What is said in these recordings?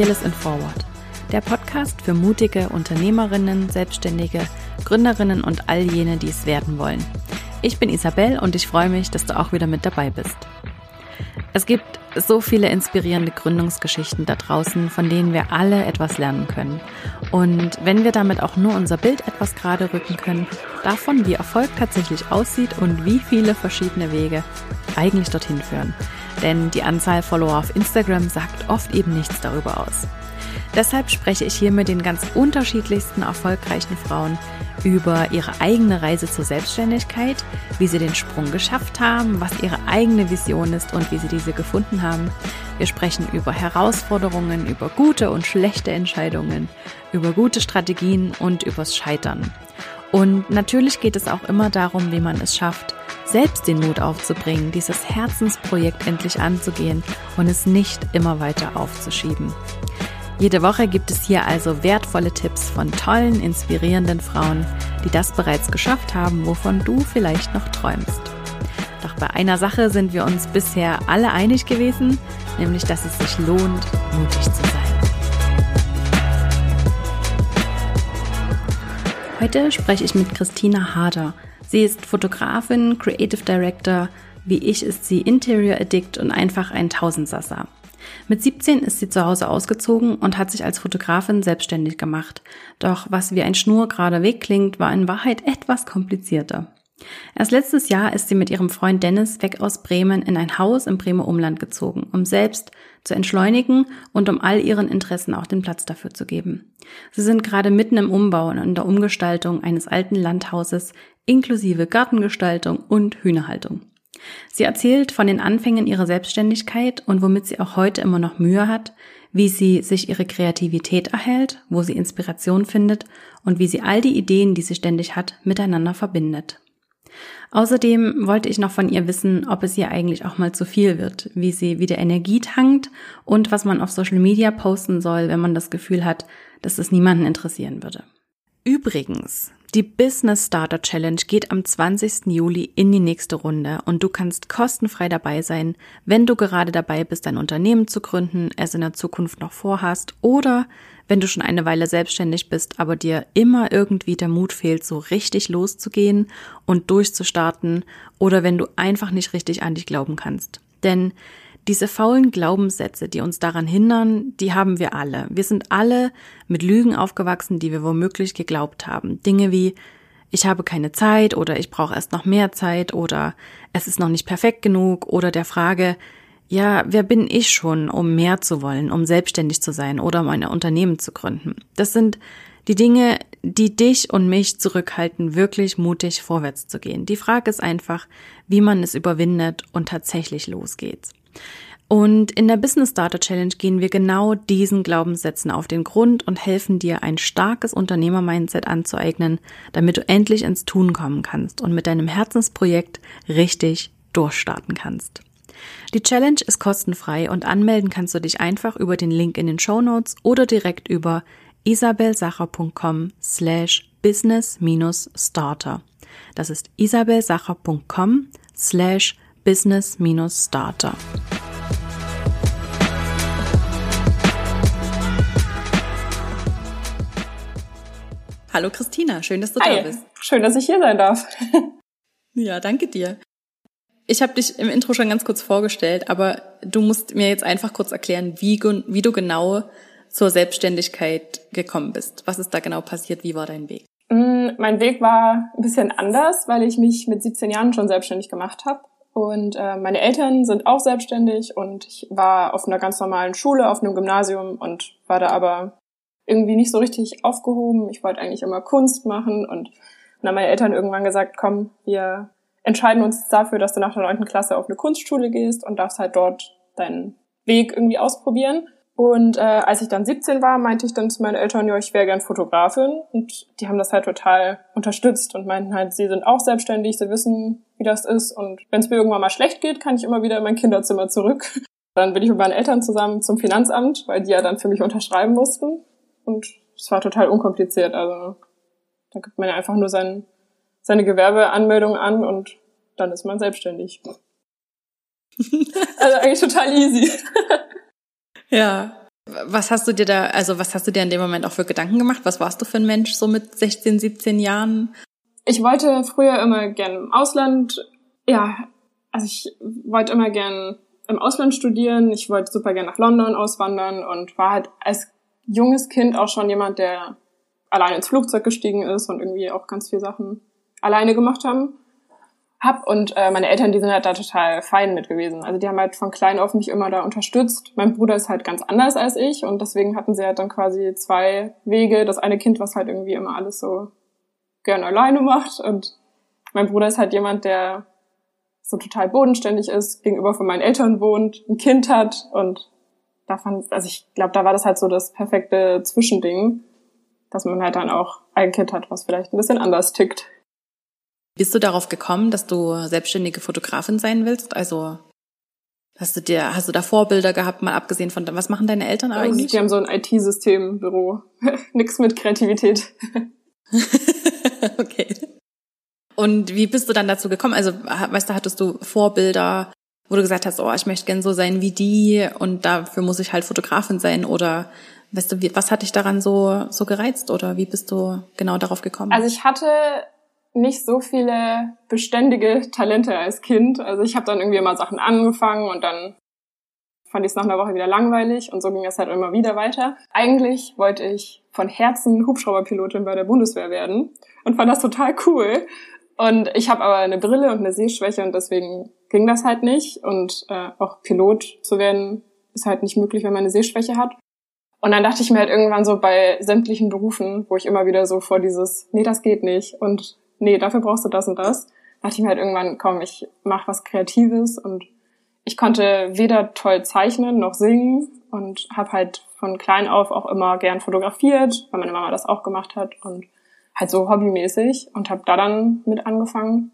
Fearless in Forward, der Podcast für mutige Unternehmerinnen, Selbstständige, Gründerinnen und all jene, die es werden wollen. Ich bin Isabel und ich freue mich, dass du auch wieder mit dabei bist. Es gibt so viele inspirierende Gründungsgeschichten da draußen, von denen wir alle etwas lernen können. Und wenn wir damit auch nur unser Bild etwas gerade rücken können, davon, wie Erfolg tatsächlich aussieht und wie viele verschiedene Wege eigentlich dorthin führen. Denn die Anzahl Follower auf Instagram sagt oft eben nichts darüber aus. Deshalb spreche ich hier mit den ganz unterschiedlichsten erfolgreichen Frauen über ihre eigene Reise zur Selbstständigkeit, wie sie den Sprung geschafft haben, was ihre eigene Vision ist und wie sie diese gefunden haben. Wir sprechen über Herausforderungen, über gute und schlechte Entscheidungen, über gute Strategien und übers Scheitern. Und natürlich geht es auch immer darum, wie man es schafft, selbst den Mut aufzubringen, dieses Herzensprojekt endlich anzugehen und es nicht immer weiter aufzuschieben. Jede Woche gibt es hier also wertvolle Tipps von tollen, inspirierenden Frauen, die das bereits geschafft haben, wovon du vielleicht noch träumst. Doch bei einer Sache sind wir uns bisher alle einig gewesen, nämlich dass es sich lohnt, mutig zu sein. Heute spreche ich mit Christina Harder. Sie ist Fotografin, Creative Director, wie ich ist sie Interior Addict und einfach ein Tausendsasser. Mit 17 ist sie zu Hause ausgezogen und hat sich als Fotografin selbstständig gemacht. Doch was wie ein schnurgerader Weg klingt, war in Wahrheit etwas komplizierter. Erst letztes Jahr ist sie mit ihrem Freund Dennis weg aus Bremen in ein Haus im Bremer Umland gezogen, um selbst zu entschleunigen und um all ihren Interessen auch den Platz dafür zu geben. Sie sind gerade mitten im Umbau und in der Umgestaltung eines alten Landhauses inklusive Gartengestaltung und Hühnerhaltung. Sie erzählt von den Anfängen ihrer Selbstständigkeit und womit sie auch heute immer noch Mühe hat, wie sie sich ihre Kreativität erhält, wo sie Inspiration findet und wie sie all die Ideen, die sie ständig hat, miteinander verbindet. Außerdem wollte ich noch von ihr wissen, ob es ihr eigentlich auch mal zu viel wird, wie sie wieder Energie tankt und was man auf Social Media posten soll, wenn man das Gefühl hat, dass es niemanden interessieren würde. Übrigens, die Business Starter Challenge geht am 20. Juli in die nächste Runde und du kannst kostenfrei dabei sein, wenn du gerade dabei bist, ein Unternehmen zu gründen, es in der Zukunft noch vorhast oder wenn du schon eine Weile selbstständig bist, aber dir immer irgendwie der Mut fehlt, so richtig loszugehen und durchzustarten oder wenn du einfach nicht richtig an dich glauben kannst. Denn diese faulen Glaubenssätze, die uns daran hindern, die haben wir alle. Wir sind alle mit Lügen aufgewachsen, die wir womöglich geglaubt haben. Dinge wie ich habe keine Zeit oder ich brauche erst noch mehr Zeit oder es ist noch nicht perfekt genug oder der Frage, ja, wer bin ich schon, um mehr zu wollen, um selbstständig zu sein oder um ein Unternehmen zu gründen? Das sind die Dinge, die dich und mich zurückhalten, wirklich mutig vorwärts zu gehen. Die Frage ist einfach, wie man es überwindet und tatsächlich losgeht. Und in der Business Starter Challenge gehen wir genau diesen Glaubenssätzen auf den Grund und helfen dir, ein starkes Unternehmer-Mindset anzueignen, damit du endlich ins Tun kommen kannst und mit deinem Herzensprojekt richtig durchstarten kannst. Die Challenge ist kostenfrei und anmelden kannst du dich einfach über den Link in den Show Notes oder direkt über isabelsacher.com slash business-starter. Das ist isabelsacher.com slash business-starter. Hallo Christina, schön, dass du Hi. da bist. Schön, dass ich hier sein darf. ja, danke dir. Ich habe dich im Intro schon ganz kurz vorgestellt, aber du musst mir jetzt einfach kurz erklären, wie, wie du genau zur Selbstständigkeit gekommen bist. Was ist da genau passiert? Wie war dein Weg? Mm, mein Weg war ein bisschen anders, weil ich mich mit 17 Jahren schon selbstständig gemacht habe. Und äh, meine Eltern sind auch selbstständig und ich war auf einer ganz normalen Schule, auf einem Gymnasium und war da aber irgendwie nicht so richtig aufgehoben. Ich wollte eigentlich immer Kunst machen und dann haben meine Eltern irgendwann gesagt, komm, wir entscheiden uns dafür, dass du nach der neunten Klasse auf eine Kunstschule gehst und darfst halt dort deinen Weg irgendwie ausprobieren. Und äh, als ich dann 17 war, meinte ich dann zu meinen Eltern, ja, ich wäre gern Fotografin. Und die haben das halt total unterstützt und meinten halt, sie sind auch selbstständig, sie wissen, wie das ist. Und wenn es mir irgendwann mal schlecht geht, kann ich immer wieder in mein Kinderzimmer zurück. Dann bin ich mit meinen Eltern zusammen zum Finanzamt, weil die ja dann für mich unterschreiben mussten. Und es war total unkompliziert. Also da gibt man ja einfach nur sein, seine Gewerbeanmeldung an und dann ist man selbstständig. also eigentlich total easy. ja. Was hast du dir da, also was hast du dir in dem Moment auch für Gedanken gemacht? Was warst du für ein Mensch so mit 16, 17 Jahren? Ich wollte früher immer gern im Ausland, ja, also ich wollte immer gern im Ausland studieren. Ich wollte super gern nach London auswandern und war halt als junges Kind auch schon jemand, der allein ins Flugzeug gestiegen ist und irgendwie auch ganz viele Sachen alleine gemacht haben hab und äh, meine Eltern, die sind halt da total fein mit gewesen. Also die haben halt von klein auf mich immer da unterstützt. Mein Bruder ist halt ganz anders als ich und deswegen hatten sie halt dann quasi zwei Wege. Das eine Kind, was halt irgendwie immer alles so gern alleine macht und mein Bruder ist halt jemand, der so total bodenständig ist, gegenüber von meinen Eltern wohnt, ein Kind hat und da fand, also ich glaube, da war das halt so das perfekte Zwischending, dass man halt dann auch ein Kind hat, was vielleicht ein bisschen anders tickt. Bist du darauf gekommen, dass du selbstständige Fotografin sein willst? Also hast du dir, hast du da Vorbilder gehabt, mal abgesehen von, was machen deine Eltern eigentlich? Also, die haben so ein IT-Systembüro. Nix mit Kreativität. okay. Und wie bist du dann dazu gekommen? Also, weißt du, hattest du Vorbilder, wo du gesagt hast, oh, ich möchte gern so sein wie die und dafür muss ich halt Fotografin sein oder weißt du, was hat dich daran so, so gereizt oder wie bist du genau darauf gekommen? Also ich hatte nicht so viele beständige Talente als Kind. Also ich habe dann irgendwie immer Sachen angefangen und dann fand ich es nach einer Woche wieder langweilig und so ging es halt immer wieder weiter. Eigentlich wollte ich von Herzen Hubschrauberpilotin bei der Bundeswehr werden und fand das total cool. Und ich habe aber eine Brille und eine Sehschwäche und deswegen ging das halt nicht. Und äh, auch Pilot zu werden ist halt nicht möglich, wenn man eine Sehschwäche hat. Und dann dachte ich mir halt irgendwann so bei sämtlichen Berufen, wo ich immer wieder so vor dieses, nee, das geht nicht und nee, dafür brauchst du das und das. Da dachte ich mir halt irgendwann, komm, ich mach was Kreatives und ich konnte weder toll zeichnen noch singen und habe halt von klein auf auch immer gern fotografiert, weil meine Mama das auch gemacht hat und halt so hobbymäßig und habe da dann mit angefangen.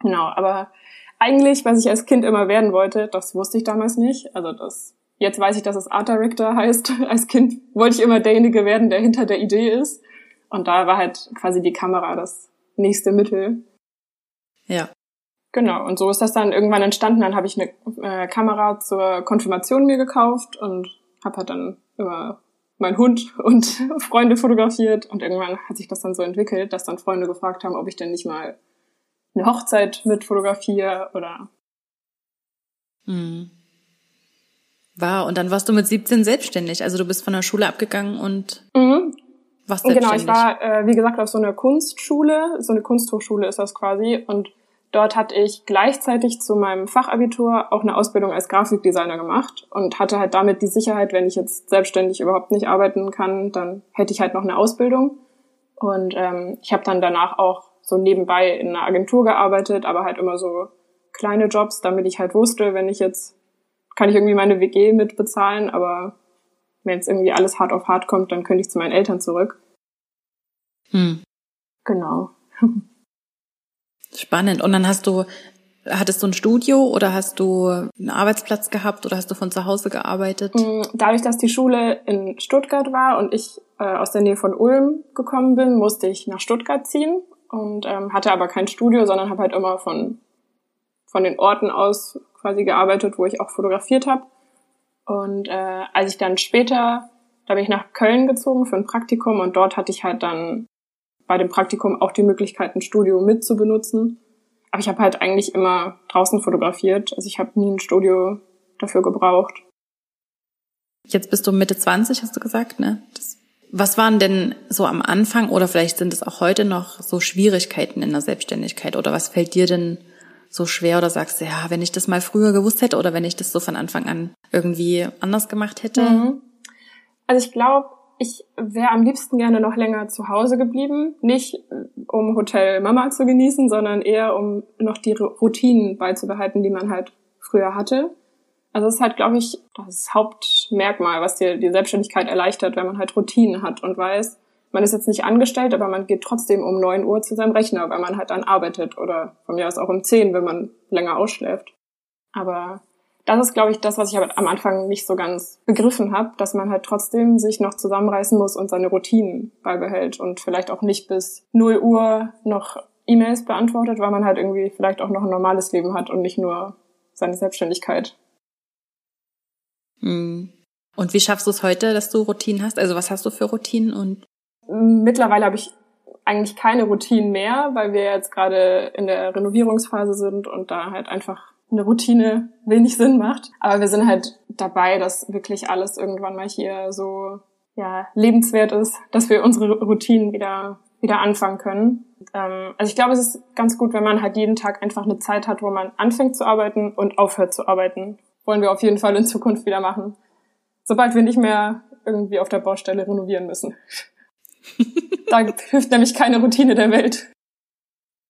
Genau, aber eigentlich, was ich als Kind immer werden wollte, das wusste ich damals nicht. Also das, jetzt weiß ich, dass es Art Director heißt. Als Kind wollte ich immer derjenige werden, der hinter der Idee ist. Und da war halt quasi die Kamera das nächste Mittel. Ja. Genau, und so ist das dann irgendwann entstanden. Dann habe ich eine äh, Kamera zur Konfirmation mir gekauft und habe halt dann immer meinen Hund und Freunde fotografiert. Und irgendwann hat sich das dann so entwickelt, dass dann Freunde gefragt haben, ob ich denn nicht mal eine Hochzeit mit fotografiere oder. Mhm. War, und dann warst du mit 17 selbstständig. Also du bist von der Schule abgegangen und mhm. Was genau, ich war, äh, wie gesagt, auf so einer Kunstschule, so eine Kunsthochschule ist das quasi. Und dort hatte ich gleichzeitig zu meinem Fachabitur auch eine Ausbildung als Grafikdesigner gemacht und hatte halt damit die Sicherheit, wenn ich jetzt selbstständig überhaupt nicht arbeiten kann, dann hätte ich halt noch eine Ausbildung. Und ähm, ich habe dann danach auch so nebenbei in einer Agentur gearbeitet, aber halt immer so kleine Jobs, damit ich halt wusste, wenn ich jetzt, kann ich irgendwie meine WG mitbezahlen, aber wenn jetzt irgendwie alles hart auf hart kommt, dann könnte ich zu meinen Eltern zurück. Hm. Genau. Spannend. Und dann hast du, hattest du ein Studio oder hast du einen Arbeitsplatz gehabt oder hast du von zu Hause gearbeitet? Hm, dadurch, dass die Schule in Stuttgart war und ich äh, aus der Nähe von Ulm gekommen bin, musste ich nach Stuttgart ziehen und ähm, hatte aber kein Studio, sondern habe halt immer von, von den Orten aus quasi gearbeitet, wo ich auch fotografiert habe. Und äh, als ich dann später, da bin ich nach Köln gezogen für ein Praktikum und dort hatte ich halt dann bei dem Praktikum auch die Möglichkeit, ein Studio mit zu benutzen. Aber ich habe halt eigentlich immer draußen fotografiert. Also ich habe nie ein Studio dafür gebraucht. Jetzt bist du Mitte 20, hast du gesagt, ne? Das, was waren denn so am Anfang oder vielleicht sind es auch heute noch so Schwierigkeiten in der Selbstständigkeit oder was fällt dir denn so schwer oder sagst du, ja, wenn ich das mal früher gewusst hätte oder wenn ich das so von Anfang an irgendwie anders gemacht hätte? Mhm. Also ich glaube, ich wäre am liebsten gerne noch länger zu Hause geblieben. Nicht äh, um Hotel Mama zu genießen, sondern eher um noch die Routinen beizubehalten, die man halt früher hatte. Also es ist halt, glaube ich, das Hauptmerkmal, was dir die Selbstständigkeit erleichtert, wenn man halt Routinen hat und weiß, man ist jetzt nicht angestellt, aber man geht trotzdem um neun Uhr zu seinem Rechner, weil man halt dann arbeitet oder von mir aus auch um zehn, wenn man länger ausschläft. Aber das ist, glaube ich, das, was ich am Anfang nicht so ganz begriffen habe, dass man halt trotzdem sich noch zusammenreißen muss und seine Routinen beibehält und vielleicht auch nicht bis null Uhr noch E-Mails beantwortet, weil man halt irgendwie vielleicht auch noch ein normales Leben hat und nicht nur seine Selbstständigkeit. Hm. Und wie schaffst du es heute, dass du Routinen hast? Also was hast du für Routinen und? Mittlerweile habe ich eigentlich keine Routinen mehr, weil wir jetzt gerade in der Renovierungsphase sind und da halt einfach eine Routine wenig Sinn macht. Aber wir sind halt dabei, dass wirklich alles irgendwann mal hier so ja, lebenswert ist, dass wir unsere Routinen wieder, wieder anfangen können. Ähm, also ich glaube, es ist ganz gut, wenn man halt jeden Tag einfach eine Zeit hat, wo man anfängt zu arbeiten und aufhört zu arbeiten. Wollen wir auf jeden Fall in Zukunft wieder machen. Sobald wir nicht mehr irgendwie auf der Baustelle renovieren müssen. da hilft nämlich keine Routine der Welt.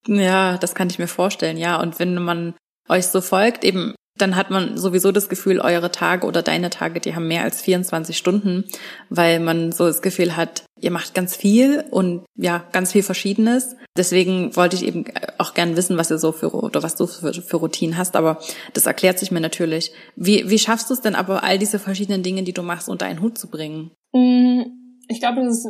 Ja, das kann ich mir vorstellen, ja. Und wenn man euch so folgt, eben, dann hat man sowieso das Gefühl, eure Tage oder deine Tage, die haben mehr als 24 Stunden, weil man so das Gefühl hat, ihr macht ganz viel und ja, ganz viel Verschiedenes. Deswegen wollte ich eben auch gern wissen, was ihr so für oder was du für, für Routinen hast, aber das erklärt sich mir natürlich. Wie, wie schaffst du es denn aber, all diese verschiedenen Dinge, die du machst, unter einen Hut zu bringen? Mm, ich glaube, das ist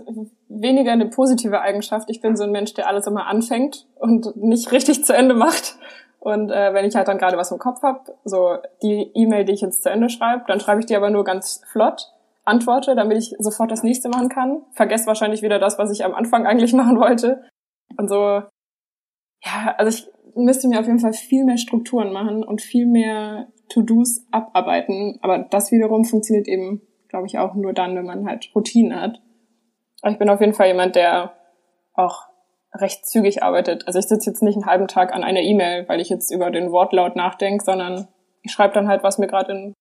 weniger eine positive Eigenschaft. Ich bin so ein Mensch, der alles immer anfängt und nicht richtig zu Ende macht. Und äh, wenn ich halt dann gerade was im Kopf habe, so die E-Mail, die ich jetzt zu Ende schreibe, dann schreibe ich die aber nur ganz flott, antworte, damit ich sofort das nächste machen kann. Vergesse wahrscheinlich wieder das, was ich am Anfang eigentlich machen wollte. Und so, ja, also ich müsste mir auf jeden Fall viel mehr Strukturen machen und viel mehr To-Dos abarbeiten. Aber das wiederum funktioniert eben, glaube ich, auch nur dann, wenn man halt Routinen hat. Aber ich bin auf jeden Fall jemand, der auch recht zügig arbeitet. Also ich sitze jetzt nicht einen halben Tag an einer E-Mail, weil ich jetzt über den Wortlaut nachdenke, sondern ich schreibe dann halt, was mir gerade in den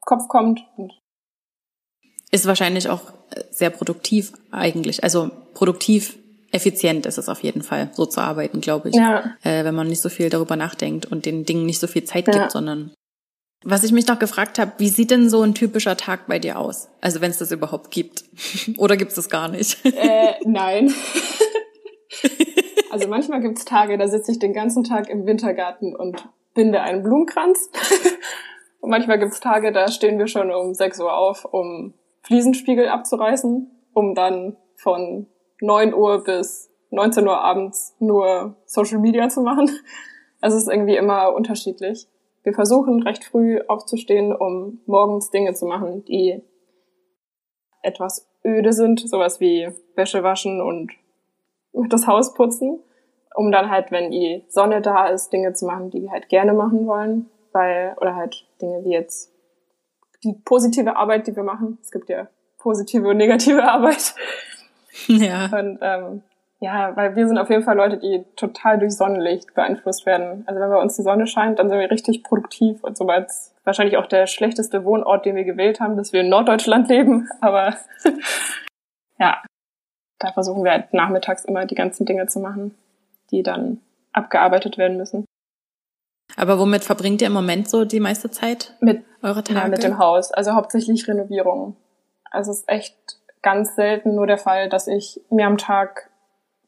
Kopf kommt. ist wahrscheinlich auch sehr produktiv eigentlich. Also produktiv, effizient ist es auf jeden Fall, so zu arbeiten, glaube ich. Ja. Äh, wenn man nicht so viel darüber nachdenkt und den Dingen nicht so viel Zeit gibt, ja. sondern was ich mich noch gefragt habe, wie sieht denn so ein typischer Tag bei dir aus? Also wenn es das überhaupt gibt. Oder gibt es das gar nicht? Äh, nein. Also manchmal gibt's Tage, da sitze ich den ganzen Tag im Wintergarten und binde einen Blumenkranz. Und manchmal gibt's Tage, da stehen wir schon um 6 Uhr auf, um Fliesenspiegel abzureißen, um dann von 9 Uhr bis 19 Uhr abends nur Social Media zu machen. Also es ist irgendwie immer unterschiedlich. Wir versuchen recht früh aufzustehen, um morgens Dinge zu machen, die etwas öde sind, sowas wie Wäsche waschen und das Haus putzen, um dann halt, wenn die Sonne da ist, Dinge zu machen, die wir halt gerne machen wollen, weil, oder halt Dinge wie jetzt die positive Arbeit, die wir machen. Es gibt ja positive und negative Arbeit. Ja. Und ähm, ja, weil wir sind auf jeden Fall Leute, die total durch Sonnenlicht beeinflusst werden. Also wenn bei uns die Sonne scheint, dann sind wir richtig produktiv und sobald wahrscheinlich auch der schlechteste Wohnort, den wir gewählt haben, dass wir in Norddeutschland leben. Aber ja, da versuchen wir halt nachmittags immer die ganzen Dinge zu machen, die dann abgearbeitet werden müssen. Aber womit verbringt ihr im Moment so die meiste Zeit? Mit eurer Tage? Ja, mit dem Haus. Also hauptsächlich Renovierung. Also es ist echt ganz selten nur der Fall, dass ich mir am Tag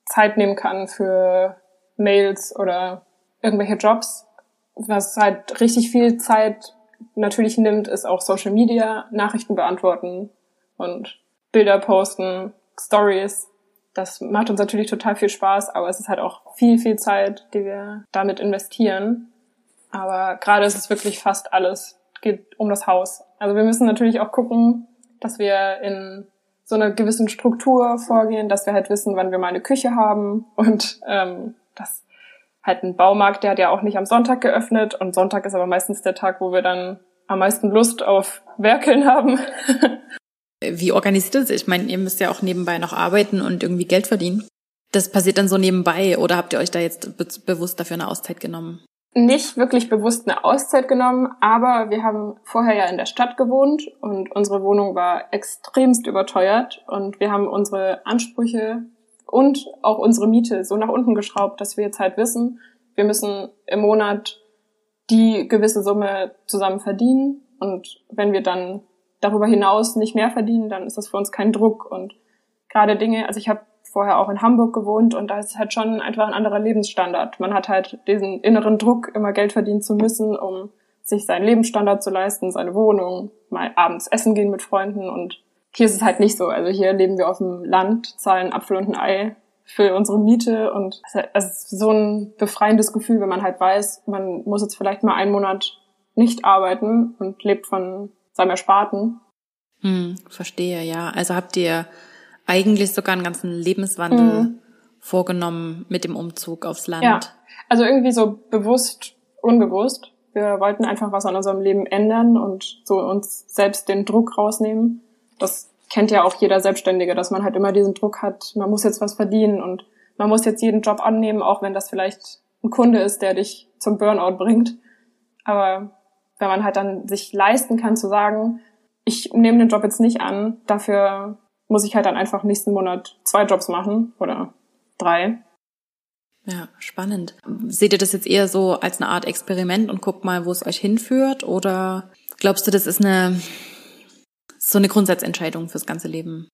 Zeit nehmen kann für Mails oder irgendwelche Jobs. Was halt richtig viel Zeit natürlich nimmt, ist auch Social Media, Nachrichten beantworten und Bilder posten Stories. Das macht uns natürlich total viel Spaß, aber es ist halt auch viel, viel Zeit, die wir damit investieren. Aber gerade ist es wirklich fast alles geht um das Haus. Also wir müssen natürlich auch gucken, dass wir in so einer gewissen Struktur vorgehen, dass wir halt wissen, wann wir mal eine Küche haben und ähm, das halt ein Baumarkt, der hat ja auch nicht am Sonntag geöffnet und Sonntag ist aber meistens der Tag, wo wir dann am meisten Lust auf Werkeln haben. Wie organisiert das? Ich meine, ihr müsst ja auch nebenbei noch arbeiten und irgendwie Geld verdienen. Das passiert dann so nebenbei oder habt ihr euch da jetzt be bewusst dafür eine Auszeit genommen? Nicht wirklich bewusst eine Auszeit genommen, aber wir haben vorher ja in der Stadt gewohnt und unsere Wohnung war extremst überteuert und wir haben unsere Ansprüche und auch unsere Miete so nach unten geschraubt, dass wir jetzt halt wissen, wir müssen im Monat die gewisse Summe zusammen verdienen und wenn wir dann darüber hinaus nicht mehr verdienen, dann ist das für uns kein Druck. Und gerade Dinge, also ich habe vorher auch in Hamburg gewohnt und da ist halt schon einfach ein anderer Lebensstandard. Man hat halt diesen inneren Druck, immer Geld verdienen zu müssen, um sich seinen Lebensstandard zu leisten, seine Wohnung, mal abends essen gehen mit Freunden und hier ist es halt nicht so. Also hier leben wir auf dem Land, zahlen Apfel und ein Ei für unsere Miete und es ist so ein befreiendes Gefühl, wenn man halt weiß, man muss jetzt vielleicht mal einen Monat nicht arbeiten und lebt von seinem Ersparten. Hm, verstehe, ja. Also habt ihr eigentlich sogar einen ganzen Lebenswandel mhm. vorgenommen mit dem Umzug aufs Land? Ja, also irgendwie so bewusst, unbewusst. Wir wollten einfach was an unserem Leben ändern und so uns selbst den Druck rausnehmen. Das kennt ja auch jeder Selbstständige, dass man halt immer diesen Druck hat, man muss jetzt was verdienen und man muss jetzt jeden Job annehmen, auch wenn das vielleicht ein Kunde ist, der dich zum Burnout bringt. Aber wenn man halt dann sich leisten kann zu sagen, ich nehme den Job jetzt nicht an, dafür muss ich halt dann einfach nächsten Monat zwei Jobs machen oder drei. Ja, spannend. Seht ihr das jetzt eher so als eine Art Experiment und guckt mal, wo es euch hinführt? Oder glaubst du, das ist eine so eine Grundsatzentscheidung fürs ganze Leben?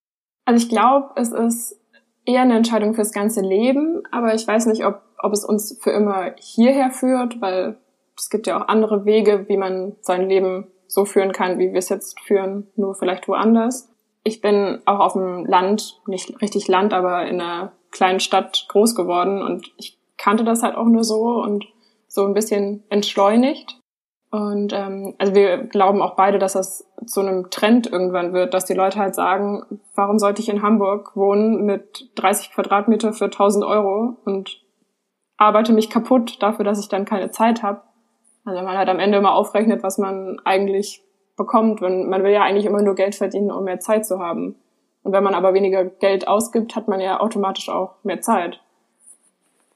Also ich glaube, es ist eher eine Entscheidung fürs ganze Leben, aber ich weiß nicht, ob, ob es uns für immer hierher führt, weil es gibt ja auch andere Wege, wie man sein Leben so führen kann, wie wir es jetzt führen, nur vielleicht woanders. Ich bin auch auf dem Land, nicht richtig Land, aber in einer kleinen Stadt groß geworden und ich kannte das halt auch nur so und so ein bisschen entschleunigt. Und ähm, also wir glauben auch beide, dass das zu einem Trend irgendwann wird, dass die Leute halt sagen, warum sollte ich in Hamburg wohnen mit 30 Quadratmeter für 1000 Euro und arbeite mich kaputt dafür, dass ich dann keine Zeit habe. Also man halt am Ende immer aufrechnet, was man eigentlich bekommt. Wenn, man will ja eigentlich immer nur Geld verdienen, um mehr Zeit zu haben. Und wenn man aber weniger Geld ausgibt, hat man ja automatisch auch mehr Zeit.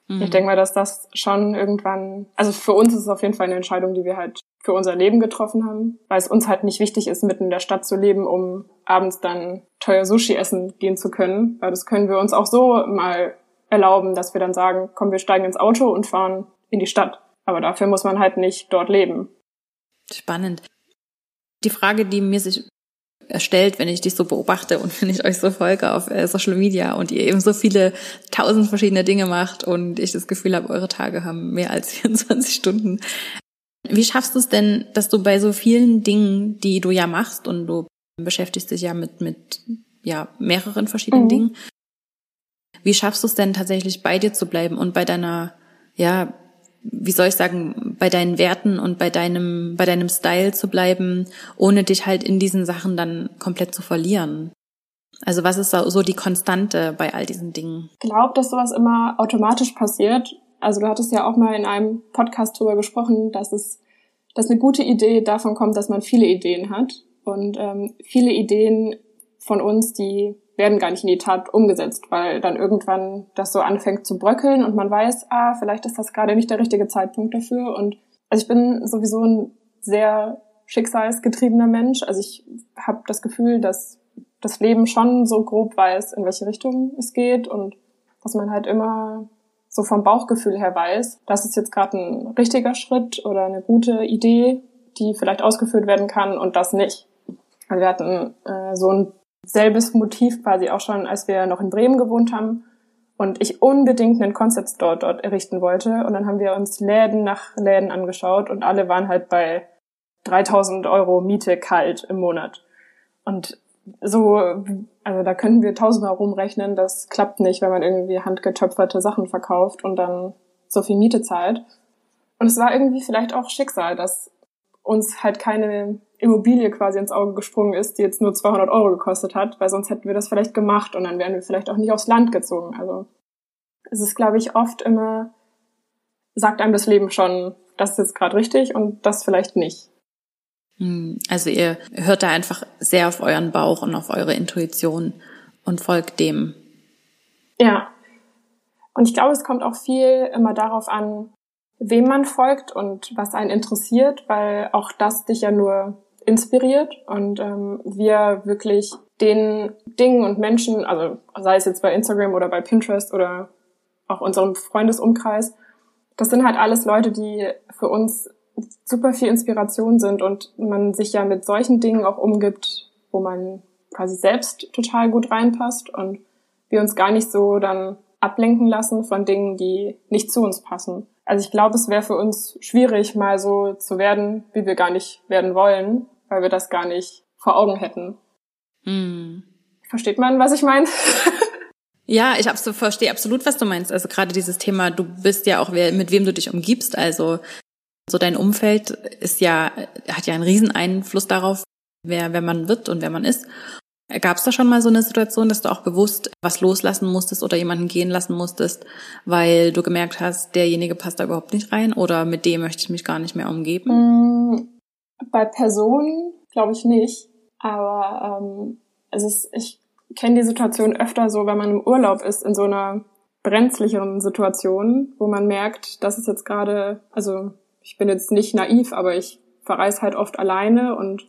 Mhm. Ich denke mal, dass das schon irgendwann, also für uns ist es auf jeden Fall eine Entscheidung, die wir halt für unser Leben getroffen haben, weil es uns halt nicht wichtig ist, mitten in der Stadt zu leben, um abends dann teuer Sushi essen gehen zu können, weil das können wir uns auch so mal erlauben, dass wir dann sagen, komm, wir steigen ins Auto und fahren in die Stadt. Aber dafür muss man halt nicht dort leben. Spannend. Die Frage, die mir sich erstellt, wenn ich dich so beobachte und wenn ich euch so folge auf äh, Social Media und ihr eben so viele tausend verschiedene Dinge macht und ich das Gefühl habe, eure Tage haben mehr als 24 Stunden. Wie schaffst du es denn, dass du bei so vielen Dingen, die du ja machst und du beschäftigst dich ja mit, mit ja, mehreren verschiedenen mhm. Dingen, wie schaffst du es denn tatsächlich bei dir zu bleiben und bei deiner, ja, wie soll ich sagen, bei deinen Werten und bei deinem, bei deinem Style zu bleiben, ohne dich halt in diesen Sachen dann komplett zu verlieren? Also was ist so die Konstante bei all diesen Dingen? Ich glaube, dass sowas immer automatisch passiert. Also du hattest ja auch mal in einem Podcast drüber gesprochen, dass es, dass eine gute Idee davon kommt, dass man viele Ideen hat. Und ähm, viele Ideen von uns, die werden gar nicht in die Tat umgesetzt, weil dann irgendwann das so anfängt zu bröckeln und man weiß, ah, vielleicht ist das gerade nicht der richtige Zeitpunkt dafür. Und also ich bin sowieso ein sehr schicksalsgetriebener Mensch. Also ich habe das Gefühl, dass das Leben schon so grob weiß, in welche Richtung es geht und dass man halt immer so vom Bauchgefühl her weiß, das ist jetzt gerade ein richtiger Schritt oder eine gute Idee, die vielleicht ausgeführt werden kann und das nicht. Also wir hatten äh, so ein selbes Motiv quasi auch schon, als wir noch in Bremen gewohnt haben und ich unbedingt einen Concept Store dort errichten wollte. Und dann haben wir uns Läden nach Läden angeschaut und alle waren halt bei 3000 Euro Miete kalt im Monat. Und so, also da könnten wir tausendmal rumrechnen, das klappt nicht, wenn man irgendwie handgetöpferte Sachen verkauft und dann so viel Miete zahlt. Und es war irgendwie vielleicht auch Schicksal, dass uns halt keine Immobilie quasi ins Auge gesprungen ist, die jetzt nur 200 Euro gekostet hat, weil sonst hätten wir das vielleicht gemacht und dann wären wir vielleicht auch nicht aufs Land gezogen. Also es ist, glaube ich, oft immer, sagt einem das Leben schon, das ist jetzt gerade richtig und das vielleicht nicht. Hm, also ihr hört da einfach sehr auf euren Bauch und auf eure Intuition und folgt dem. Ja. Und ich glaube, es kommt auch viel immer darauf an, wem man folgt und was einen interessiert, weil auch das dich ja nur inspiriert und ähm, wir wirklich den Dingen und Menschen, also sei es jetzt bei Instagram oder bei Pinterest oder auch unserem Freundesumkreis, das sind halt alles Leute, die für uns super viel Inspiration sind und man sich ja mit solchen Dingen auch umgibt, wo man quasi selbst total gut reinpasst und wir uns gar nicht so dann ablenken lassen von Dingen, die nicht zu uns passen. Also ich glaube, es wäre für uns schwierig, mal so zu werden, wie wir gar nicht werden wollen, weil wir das gar nicht vor Augen hätten. Hm. Versteht man, was ich meine? ja, ich verstehe absolut, was du meinst. Also gerade dieses Thema, du bist ja auch, wer, mit wem du dich umgibst. Also so dein Umfeld ist ja, hat ja einen riesen Einfluss darauf, wer, wer man wird und wer man ist. Gab es da schon mal so eine Situation, dass du auch bewusst was loslassen musstest oder jemanden gehen lassen musstest, weil du gemerkt hast, derjenige passt da überhaupt nicht rein oder mit dem möchte ich mich gar nicht mehr umgeben? Bei Personen glaube ich nicht, aber ähm, es ist, ich kenne die Situation öfter so, wenn man im Urlaub ist, in so einer brenzlicheren Situation, wo man merkt, dass es jetzt gerade, also ich bin jetzt nicht naiv, aber ich verreise halt oft alleine und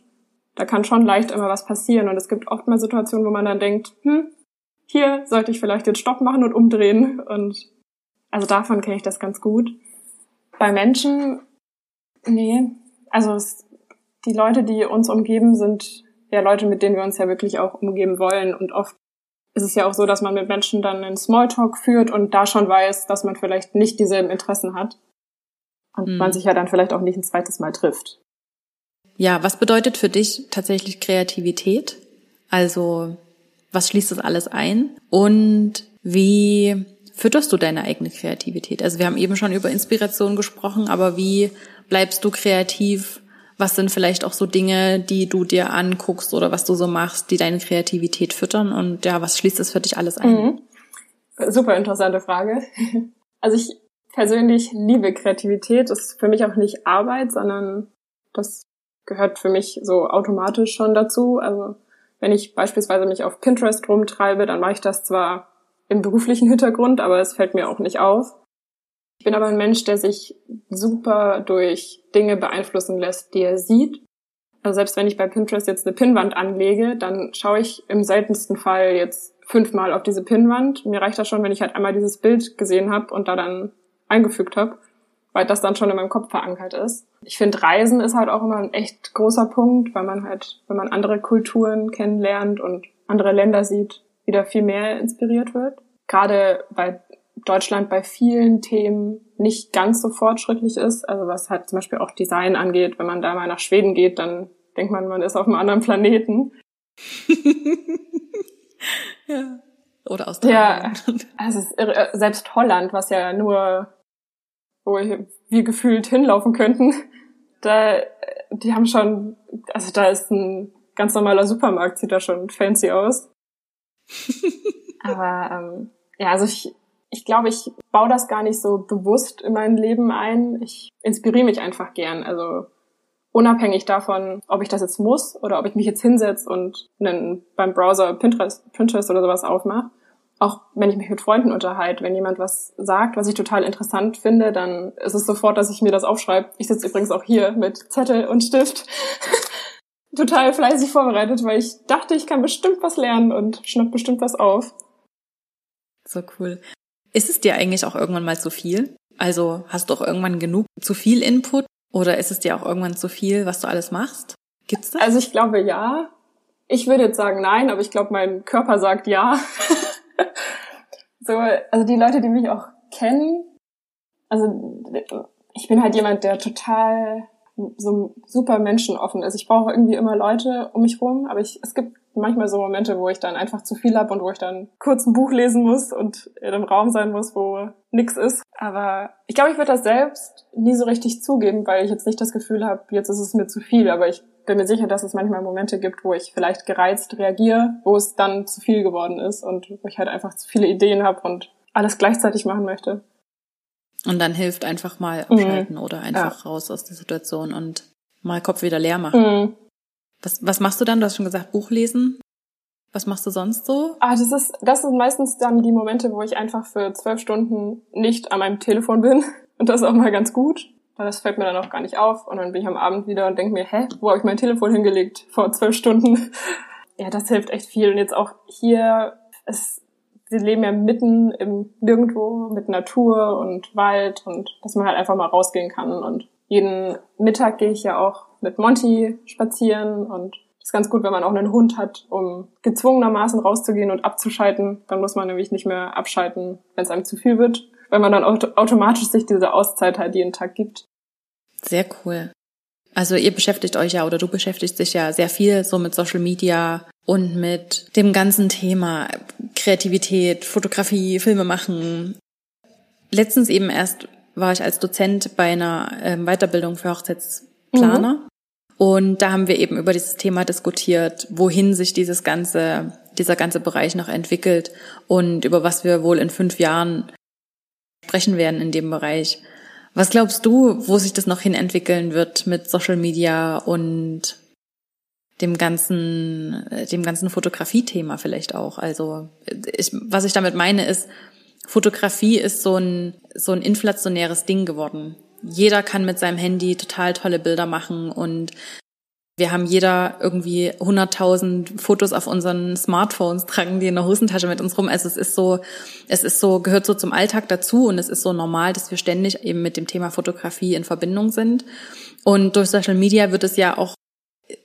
da kann schon leicht immer was passieren. Und es gibt oft mal Situationen, wo man dann denkt, hm, hier sollte ich vielleicht den Stopp machen und umdrehen. Und also davon kenne ich das ganz gut. Bei Menschen, nee, also es, die Leute, die uns umgeben, sind ja Leute, mit denen wir uns ja wirklich auch umgeben wollen. Und oft ist es ja auch so, dass man mit Menschen dann einen Smalltalk führt und da schon weiß, dass man vielleicht nicht dieselben Interessen hat. Und mhm. man sich ja dann vielleicht auch nicht ein zweites Mal trifft. Ja, was bedeutet für dich tatsächlich Kreativität? Also, was schließt das alles ein? Und wie fütterst du deine eigene Kreativität? Also wir haben eben schon über Inspiration gesprochen, aber wie bleibst du kreativ? Was sind vielleicht auch so Dinge, die du dir anguckst oder was du so machst, die deine Kreativität füttern? Und ja, was schließt das für dich alles ein? Mhm. Super interessante Frage. Also ich persönlich liebe Kreativität. Das ist für mich auch nicht Arbeit, sondern das gehört für mich so automatisch schon dazu. Also wenn ich beispielsweise mich auf Pinterest rumtreibe, dann mache ich das zwar im beruflichen Hintergrund, aber es fällt mir auch nicht auf. Ich bin aber ein Mensch, der sich super durch Dinge beeinflussen lässt, die er sieht. Also selbst wenn ich bei Pinterest jetzt eine Pinnwand anlege, dann schaue ich im seltensten Fall jetzt fünfmal auf diese Pinnwand. Mir reicht das schon, wenn ich halt einmal dieses Bild gesehen habe und da dann eingefügt habe weil das dann schon in meinem Kopf verankert ist. Ich finde, Reisen ist halt auch immer ein echt großer Punkt, weil man halt, wenn man andere Kulturen kennenlernt und andere Länder sieht, wieder viel mehr inspiriert wird. Gerade weil Deutschland bei vielen Themen nicht ganz so fortschrittlich ist, also was halt zum Beispiel auch Design angeht. Wenn man da mal nach Schweden geht, dann denkt man, man ist auf einem anderen Planeten. ja. Oder Australien. Ja, also selbst Holland, was ja nur wo wir gefühlt hinlaufen könnten, da, die haben schon, also da ist ein ganz normaler Supermarkt, sieht da schon fancy aus. Aber ähm, ja, also ich, ich glaube, ich baue das gar nicht so bewusst in mein Leben ein. Ich inspiriere mich einfach gern. Also unabhängig davon, ob ich das jetzt muss oder ob ich mich jetzt hinsetze und einen, beim Browser Pinterest, Pinterest oder sowas aufmache auch wenn ich mich mit Freunden unterhalte, wenn jemand was sagt, was ich total interessant finde, dann ist es sofort, dass ich mir das aufschreibe. Ich sitze übrigens auch hier mit Zettel und Stift. total fleißig vorbereitet, weil ich dachte, ich kann bestimmt was lernen und schnapp bestimmt was auf. So cool. Ist es dir eigentlich auch irgendwann mal zu viel? Also hast du auch irgendwann genug zu viel Input oder ist es dir auch irgendwann zu viel, was du alles machst? Gibt's das? Also ich glaube ja. Ich würde jetzt sagen nein, aber ich glaube, mein Körper sagt ja. so, also die Leute, die mich auch kennen, also ich bin halt jemand, der total so super menschenoffen ist. Ich brauche irgendwie immer Leute um mich rum, aber ich, es gibt manchmal so Momente, wo ich dann einfach zu viel habe und wo ich dann kurz ein Buch lesen muss und in einem Raum sein muss, wo nix ist. Aber ich glaube, ich würde das selbst nie so richtig zugeben, weil ich jetzt nicht das Gefühl habe, jetzt ist es mir zu viel. Aber ich bin mir sicher, dass es manchmal Momente gibt, wo ich vielleicht gereizt reagiere, wo es dann zu viel geworden ist und wo ich halt einfach zu viele Ideen habe und alles gleichzeitig machen möchte. Und dann hilft einfach mal mhm. abschalten mhm. oder einfach ja. raus aus der Situation und mal Kopf wieder leer machen. Mhm. Was, was machst du dann? Du hast schon gesagt, Buch lesen. Was machst du sonst so? Ah, das ist, das sind meistens dann die Momente, wo ich einfach für zwölf Stunden nicht an meinem Telefon bin. Und das ist auch mal ganz gut weil das fällt mir dann auch gar nicht auf. Und dann bin ich am Abend wieder und denke mir, hä, wo habe ich mein Telefon hingelegt vor zwölf Stunden? ja, das hilft echt viel. Und jetzt auch hier, es, wir leben ja mitten im Nirgendwo mit Natur und Wald und dass man halt einfach mal rausgehen kann. Und jeden Mittag gehe ich ja auch mit Monty spazieren und ist ganz gut, wenn man auch einen Hund hat, um gezwungenermaßen rauszugehen und abzuschalten. Dann muss man nämlich nicht mehr abschalten, wenn es einem zu viel wird, weil man dann automatisch sich diese Auszeit halt jeden Tag gibt. Sehr cool. Also ihr beschäftigt euch ja oder du beschäftigst dich ja sehr viel so mit Social Media und mit dem ganzen Thema Kreativität, Fotografie, Filme machen. Letztens eben erst war ich als Dozent bei einer ähm, Weiterbildung für Hochzeitsplaner. Mhm. Und da haben wir eben über dieses Thema diskutiert, wohin sich dieses ganze, dieser ganze Bereich noch entwickelt und über was wir wohl in fünf Jahren sprechen werden in dem Bereich. Was glaubst du, wo sich das noch hin entwickeln wird mit Social Media und dem ganzen, dem ganzen Fotografie-Thema vielleicht auch? Also, ich, was ich damit meine ist, Fotografie ist so ein, so ein inflationäres Ding geworden jeder kann mit seinem Handy total tolle Bilder machen und wir haben jeder irgendwie 100.000 Fotos auf unseren Smartphones, tragen die in der Hosentasche mit uns rum. Also es ist so, es ist so, gehört so zum Alltag dazu und es ist so normal, dass wir ständig eben mit dem Thema Fotografie in Verbindung sind. Und durch Social Media wird es ja auch,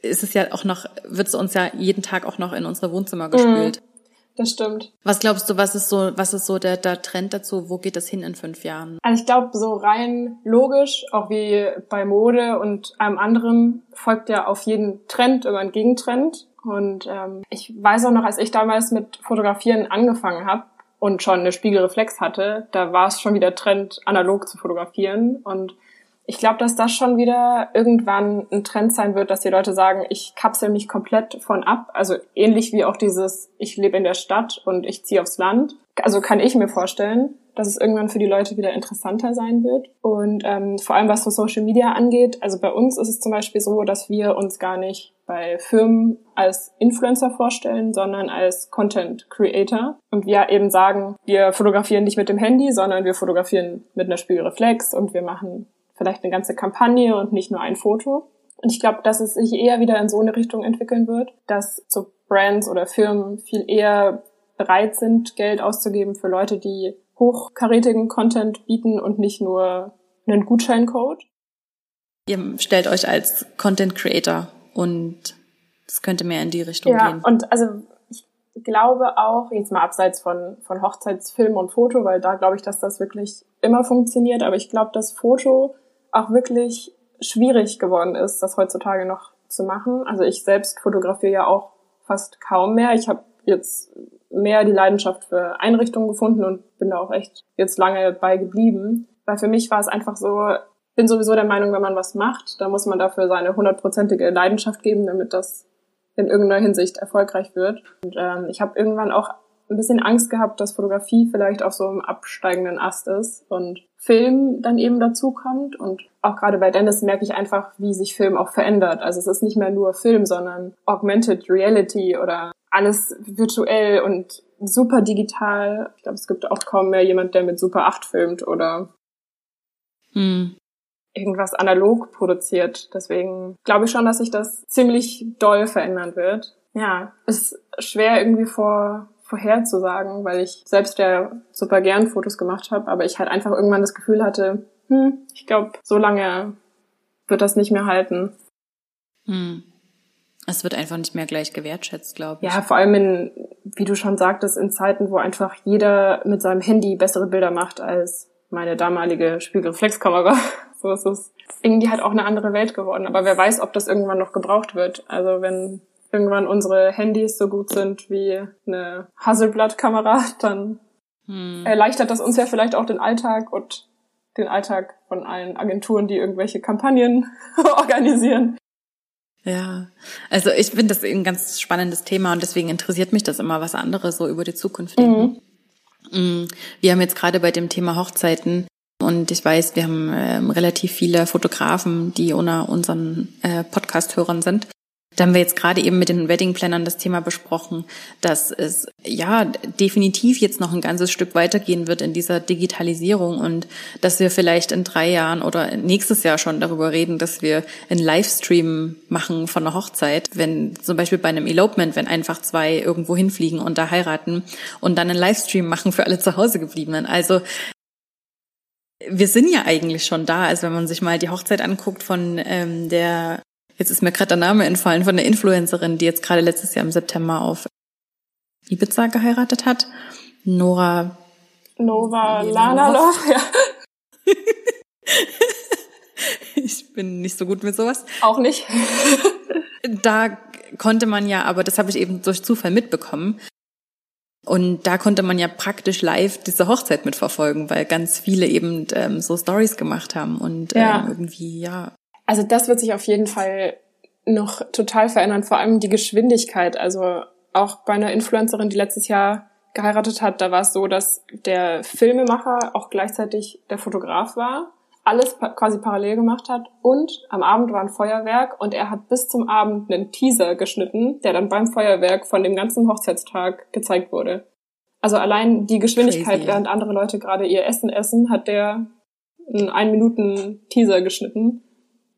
ist es ja auch noch, wird es uns ja jeden Tag auch noch in unsere Wohnzimmer gespült. Mhm. Das stimmt. Was glaubst du, was ist so, was ist so der, der Trend dazu? Wo geht das hin in fünf Jahren? Also ich glaube, so rein logisch, auch wie bei Mode und allem anderen, folgt ja auf jeden Trend immer ein Gegentrend. Und ähm, ich weiß auch noch, als ich damals mit Fotografieren angefangen habe und schon eine Spiegelreflex hatte, da war es schon wieder Trend, analog zu fotografieren. Und ich glaube, dass das schon wieder irgendwann ein Trend sein wird, dass die Leute sagen, ich kapsel mich komplett von ab. Also ähnlich wie auch dieses, ich lebe in der Stadt und ich ziehe aufs Land. Also kann ich mir vorstellen, dass es irgendwann für die Leute wieder interessanter sein wird. Und ähm, vor allem was so Social Media angeht, also bei uns ist es zum Beispiel so, dass wir uns gar nicht bei Firmen als Influencer vorstellen, sondern als Content Creator. Und wir eben sagen, wir fotografieren nicht mit dem Handy, sondern wir fotografieren mit einer Spiegelreflex und wir machen vielleicht eine ganze Kampagne und nicht nur ein Foto. Und ich glaube, dass es sich eher wieder in so eine Richtung entwickeln wird, dass so Brands oder Firmen viel eher bereit sind, Geld auszugeben für Leute, die hochkarätigen Content bieten und nicht nur einen Gutscheincode. Ihr stellt euch als Content Creator und es könnte mehr in die Richtung ja, gehen. Und also ich glaube auch, jetzt mal abseits von, von Hochzeitsfilm und Foto, weil da glaube ich, dass das wirklich immer funktioniert, aber ich glaube, dass Foto auch wirklich schwierig geworden ist, das heutzutage noch zu machen. Also ich selbst fotografiere ja auch fast kaum mehr. Ich habe jetzt mehr die Leidenschaft für Einrichtungen gefunden und bin da auch echt jetzt lange bei geblieben. Weil für mich war es einfach so, bin sowieso der Meinung, wenn man was macht, dann muss man dafür seine hundertprozentige Leidenschaft geben, damit das in irgendeiner Hinsicht erfolgreich wird. Und ähm, ich habe irgendwann auch ein bisschen Angst gehabt, dass Fotografie vielleicht auf so einem absteigenden Ast ist und Film dann eben dazu kommt. Und auch gerade bei Dennis merke ich einfach, wie sich Film auch verändert. Also es ist nicht mehr nur Film, sondern Augmented Reality oder alles virtuell und super digital. Ich glaube, es gibt auch kaum mehr jemand, der mit Super 8 filmt oder hm. irgendwas analog produziert. Deswegen glaube ich schon, dass sich das ziemlich doll verändern wird. Ja, ist schwer irgendwie vor vorherzusagen, weil ich selbst ja super gern Fotos gemacht habe, aber ich halt einfach irgendwann das Gefühl hatte, hm, ich glaube, so lange wird das nicht mehr halten. Hm. Es wird einfach nicht mehr gleich gewertschätzt, glaube ich. Ja, vor allem in, wie du schon sagtest, in Zeiten, wo einfach jeder mit seinem Handy bessere Bilder macht als meine damalige Spiegelreflexkamera. So ist es irgendwie halt auch eine andere Welt geworden. Aber wer weiß, ob das irgendwann noch gebraucht wird. Also wenn irgendwann unsere Handys so gut sind wie eine Hasselblatt-Kamera, dann hm. erleichtert das uns ja vielleicht auch den Alltag und den Alltag von allen Agenturen, die irgendwelche Kampagnen organisieren. Ja, also ich finde das ein ganz spannendes Thema und deswegen interessiert mich das immer, was andere so über die Zukunft denken. Mhm. Mm, wir haben jetzt gerade bei dem Thema Hochzeiten und ich weiß, wir haben äh, relativ viele Fotografen, die unter unseren äh, Podcast-Hörern sind. Da haben wir jetzt gerade eben mit den Wedding-Plannern das Thema besprochen, dass es ja definitiv jetzt noch ein ganzes Stück weitergehen wird in dieser Digitalisierung und dass wir vielleicht in drei Jahren oder nächstes Jahr schon darüber reden, dass wir einen Livestream machen von einer Hochzeit, wenn zum Beispiel bei einem Elopement, wenn einfach zwei irgendwo hinfliegen und da heiraten und dann einen Livestream machen für alle zu Hause gebliebenen. Also wir sind ja eigentlich schon da. Also wenn man sich mal die Hochzeit anguckt von ähm, der Jetzt ist mir gerade der Name entfallen von der Influencerin, die jetzt gerade letztes Jahr im September auf Ibiza geheiratet hat. Nora. Nova Lanaloch, ja. ich bin nicht so gut mit sowas. Auch nicht. da konnte man ja, aber das habe ich eben durch Zufall mitbekommen. Und da konnte man ja praktisch live diese Hochzeit mitverfolgen, weil ganz viele eben ähm, so Stories gemacht haben und ähm, ja. irgendwie, ja, also das wird sich auf jeden Fall noch total verändern, vor allem die Geschwindigkeit. Also auch bei einer Influencerin, die letztes Jahr geheiratet hat, da war es so, dass der Filmemacher auch gleichzeitig der Fotograf war, alles quasi parallel gemacht hat und am Abend war ein Feuerwerk und er hat bis zum Abend einen Teaser geschnitten, der dann beim Feuerwerk von dem ganzen Hochzeitstag gezeigt wurde. Also allein die Geschwindigkeit, Crazy. während andere Leute gerade ihr Essen essen, hat der einen ein Minuten Teaser geschnitten.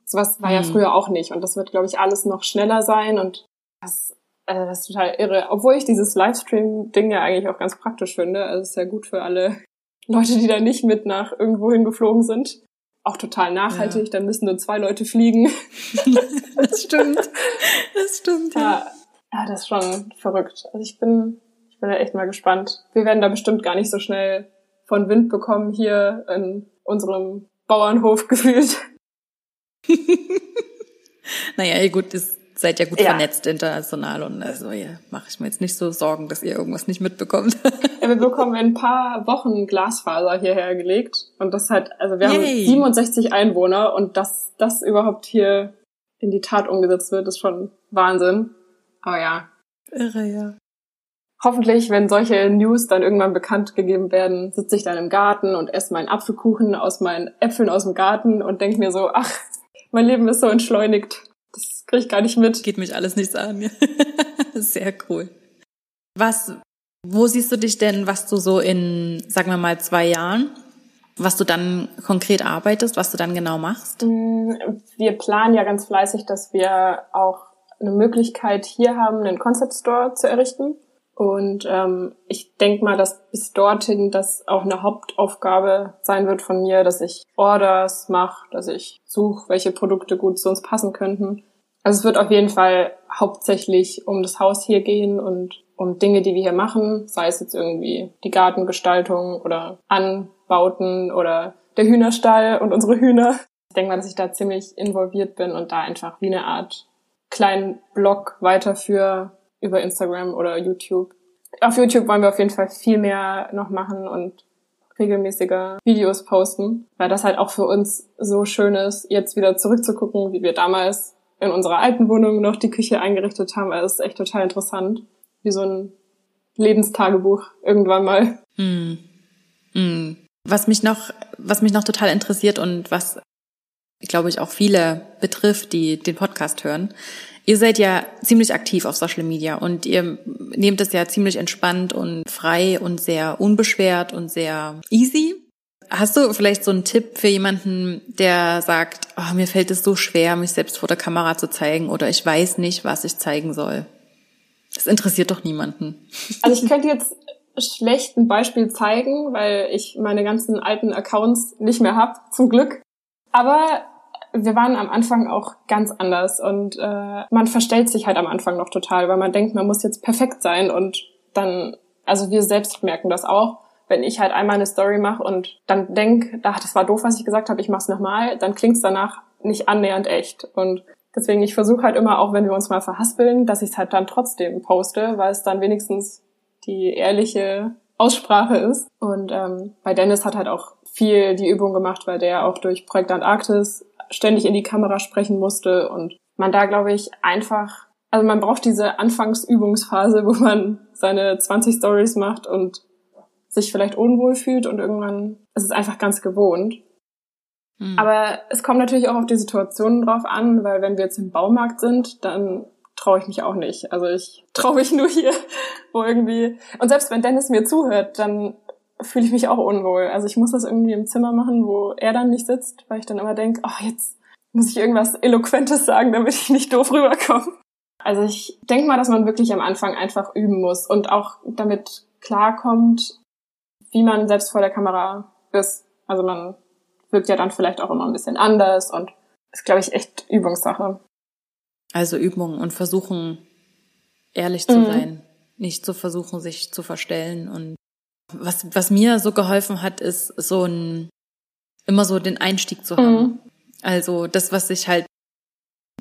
Sowas war hm. ja früher auch nicht und das wird, glaube ich, alles noch schneller sein und das also das ist total irre. Obwohl ich dieses Livestream-Ding ja eigentlich auch ganz praktisch finde. Also es ist ja gut für alle Leute, die da nicht mit nach irgendwo hingeflogen sind. Auch total nachhaltig, ja. dann müssen nur zwei Leute fliegen. das stimmt. Das stimmt, ja. ja. Ja, das ist schon verrückt. Also ich bin, ich bin da echt mal gespannt. Wir werden da bestimmt gar nicht so schnell von Wind bekommen hier in unserem Bauernhof gefühlt. naja, gut, ist seid ja gut ja. vernetzt international und also ja, mache ich mir jetzt nicht so Sorgen, dass ihr irgendwas nicht mitbekommt. Ja, wir bekommen in ein paar Wochen Glasfaser hierher gelegt und das halt, also wir Yay. haben 67 Einwohner und dass das überhaupt hier in die Tat umgesetzt wird, ist schon Wahnsinn. Aber ja. Irre, ja. Hoffentlich, wenn solche News dann irgendwann bekannt gegeben werden, sitze ich dann im Garten und esse meinen Apfelkuchen aus meinen Äpfeln aus dem Garten und denke mir so, ach, mein Leben ist so entschleunigt. Das kriege ich gar nicht mit. Geht mich alles nichts an. Sehr cool. Was, wo siehst du dich denn, was du so in, sagen wir mal, zwei Jahren, was du dann konkret arbeitest, was du dann genau machst? Mm, wir planen ja ganz fleißig, dass wir auch eine Möglichkeit hier haben, einen Concept Store zu errichten. Und ähm, ich denke mal, dass bis dorthin das auch eine Hauptaufgabe sein wird von mir, dass ich Orders mache, dass ich suche, welche Produkte gut zu uns passen könnten. Also es wird auf jeden Fall hauptsächlich um das Haus hier gehen und um Dinge, die wir hier machen, sei es jetzt irgendwie die Gartengestaltung oder Anbauten oder der Hühnerstall und unsere Hühner. Ich denke mal, dass ich da ziemlich involviert bin und da einfach wie eine Art kleinen Blog weiterführe über Instagram oder YouTube. Auf YouTube wollen wir auf jeden Fall viel mehr noch machen und regelmäßiger Videos posten, weil das halt auch für uns so schön ist, jetzt wieder zurückzugucken, wie wir damals in unserer alten Wohnung noch die Küche eingerichtet haben. Also es ist echt total interessant, wie so ein Lebenstagebuch irgendwann mal. Mm. Mm. Was mich noch, was mich noch total interessiert und was, glaube ich, auch viele betrifft, die den Podcast hören, Ihr seid ja ziemlich aktiv auf Social Media und ihr nehmt es ja ziemlich entspannt und frei und sehr unbeschwert und sehr easy. Hast du vielleicht so einen Tipp für jemanden, der sagt, oh, mir fällt es so schwer, mich selbst vor der Kamera zu zeigen oder ich weiß nicht, was ich zeigen soll? Das interessiert doch niemanden. Also ich könnte jetzt schlecht ein Beispiel zeigen, weil ich meine ganzen alten Accounts nicht mehr habe, zum Glück. Aber wir waren am Anfang auch ganz anders und äh, man verstellt sich halt am Anfang noch total, weil man denkt, man muss jetzt perfekt sein und dann, also wir selbst merken das auch, wenn ich halt einmal eine Story mache und dann denk, ach, das war doof, was ich gesagt habe, ich mach's nochmal, dann klingt's danach nicht annähernd echt. Und deswegen ich versuche halt immer auch, wenn wir uns mal verhaspeln, dass ich es halt dann trotzdem poste, weil es dann wenigstens die ehrliche Aussprache ist. Und ähm, bei Dennis hat halt auch viel die Übung gemacht, weil der auch durch Projekt Antarktis ständig in die Kamera sprechen musste und man da, glaube ich, einfach, also man braucht diese Anfangsübungsphase, wo man seine 20 Stories macht und sich vielleicht unwohl fühlt und irgendwann ist es einfach ganz gewohnt. Mhm. Aber es kommt natürlich auch auf die Situationen drauf an, weil wenn wir jetzt im Baumarkt sind, dann traue ich mich auch nicht. Also ich traue mich nur hier, wo irgendwie und selbst wenn Dennis mir zuhört, dann fühle ich mich auch unwohl. Also ich muss das irgendwie im Zimmer machen, wo er dann nicht sitzt, weil ich dann immer denke, oh, jetzt muss ich irgendwas Eloquentes sagen, damit ich nicht doof rüberkomme. Also ich denke mal, dass man wirklich am Anfang einfach üben muss und auch damit klarkommt, wie man selbst vor der Kamera ist. Also man wirkt ja dann vielleicht auch immer ein bisschen anders und ist, glaube ich, echt Übungssache. Also Übung und versuchen, ehrlich zu mhm. sein. Nicht zu versuchen, sich zu verstellen und was, was mir so geholfen hat, ist so ein, immer so den Einstieg zu haben. Mhm. Also das, was sich halt